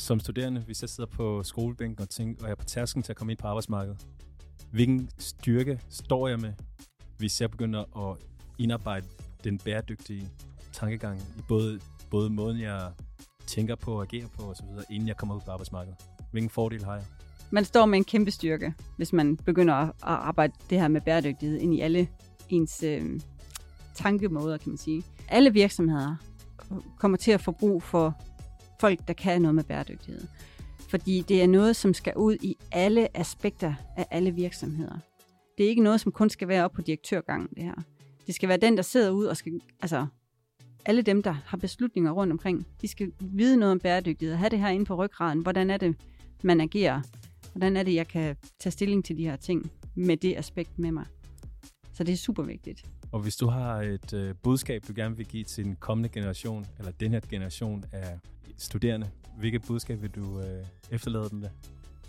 som studerende, hvis jeg sidder på skolebænken og, tænker, og jeg er på tærsken til at komme ind på arbejdsmarkedet, hvilken styrke står jeg med, hvis jeg begynder at indarbejde den bæredygtige tankegang i både, både måden, jeg tænker på og agerer på osv., inden jeg kommer ud på arbejdsmarkedet? Hvilken fordel har jeg? Man står med en kæmpe styrke, hvis man begynder at arbejde det her med bæredygtighed ind i alle ens øh, tankemåder, kan man sige. Alle virksomheder kommer til at få brug for folk, der kan noget med bæredygtighed. Fordi det er noget, som skal ud i alle aspekter af alle virksomheder. Det er ikke noget, som kun skal være op på direktørgangen, det her. Det skal være den, der sidder ud og skal, altså, alle dem, der har beslutninger rundt omkring, de skal vide noget om bæredygtighed, have det her inde på ryggraden. Hvordan er det, man agerer? Hvordan er det, jeg kan tage stilling til de her ting med det aspekt med mig? Så det er super vigtigt. Og hvis du har et øh, budskab, du gerne vil give til den kommende generation, eller den her generation af studerende, hvilket budskab vil du øh, efterlade dem med?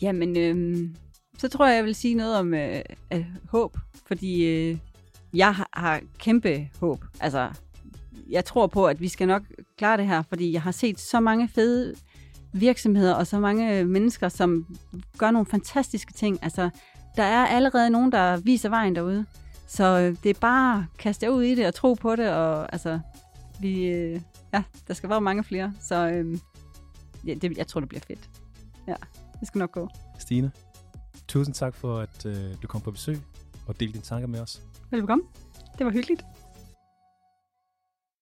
Jamen, øh, så tror jeg, jeg vil sige noget om øh, øh, håb, fordi øh, jeg har, har kæmpe håb. Altså, jeg tror på, at vi skal nok klare det her, fordi jeg har set så mange fede virksomheder og så mange mennesker, som gør nogle fantastiske ting. Altså, der er allerede nogen, der viser vejen derude. Så øh, det er bare at kaste ud i det og tro på det, og altså, vi, øh, ja, der skal være mange flere. Så øh, ja, det, jeg tror, det bliver fedt. Ja, det skal nok gå. Stine, tusind tak for, at øh, du kom på besøg og delte dine tanker med os. Velkommen. Det var hyggeligt.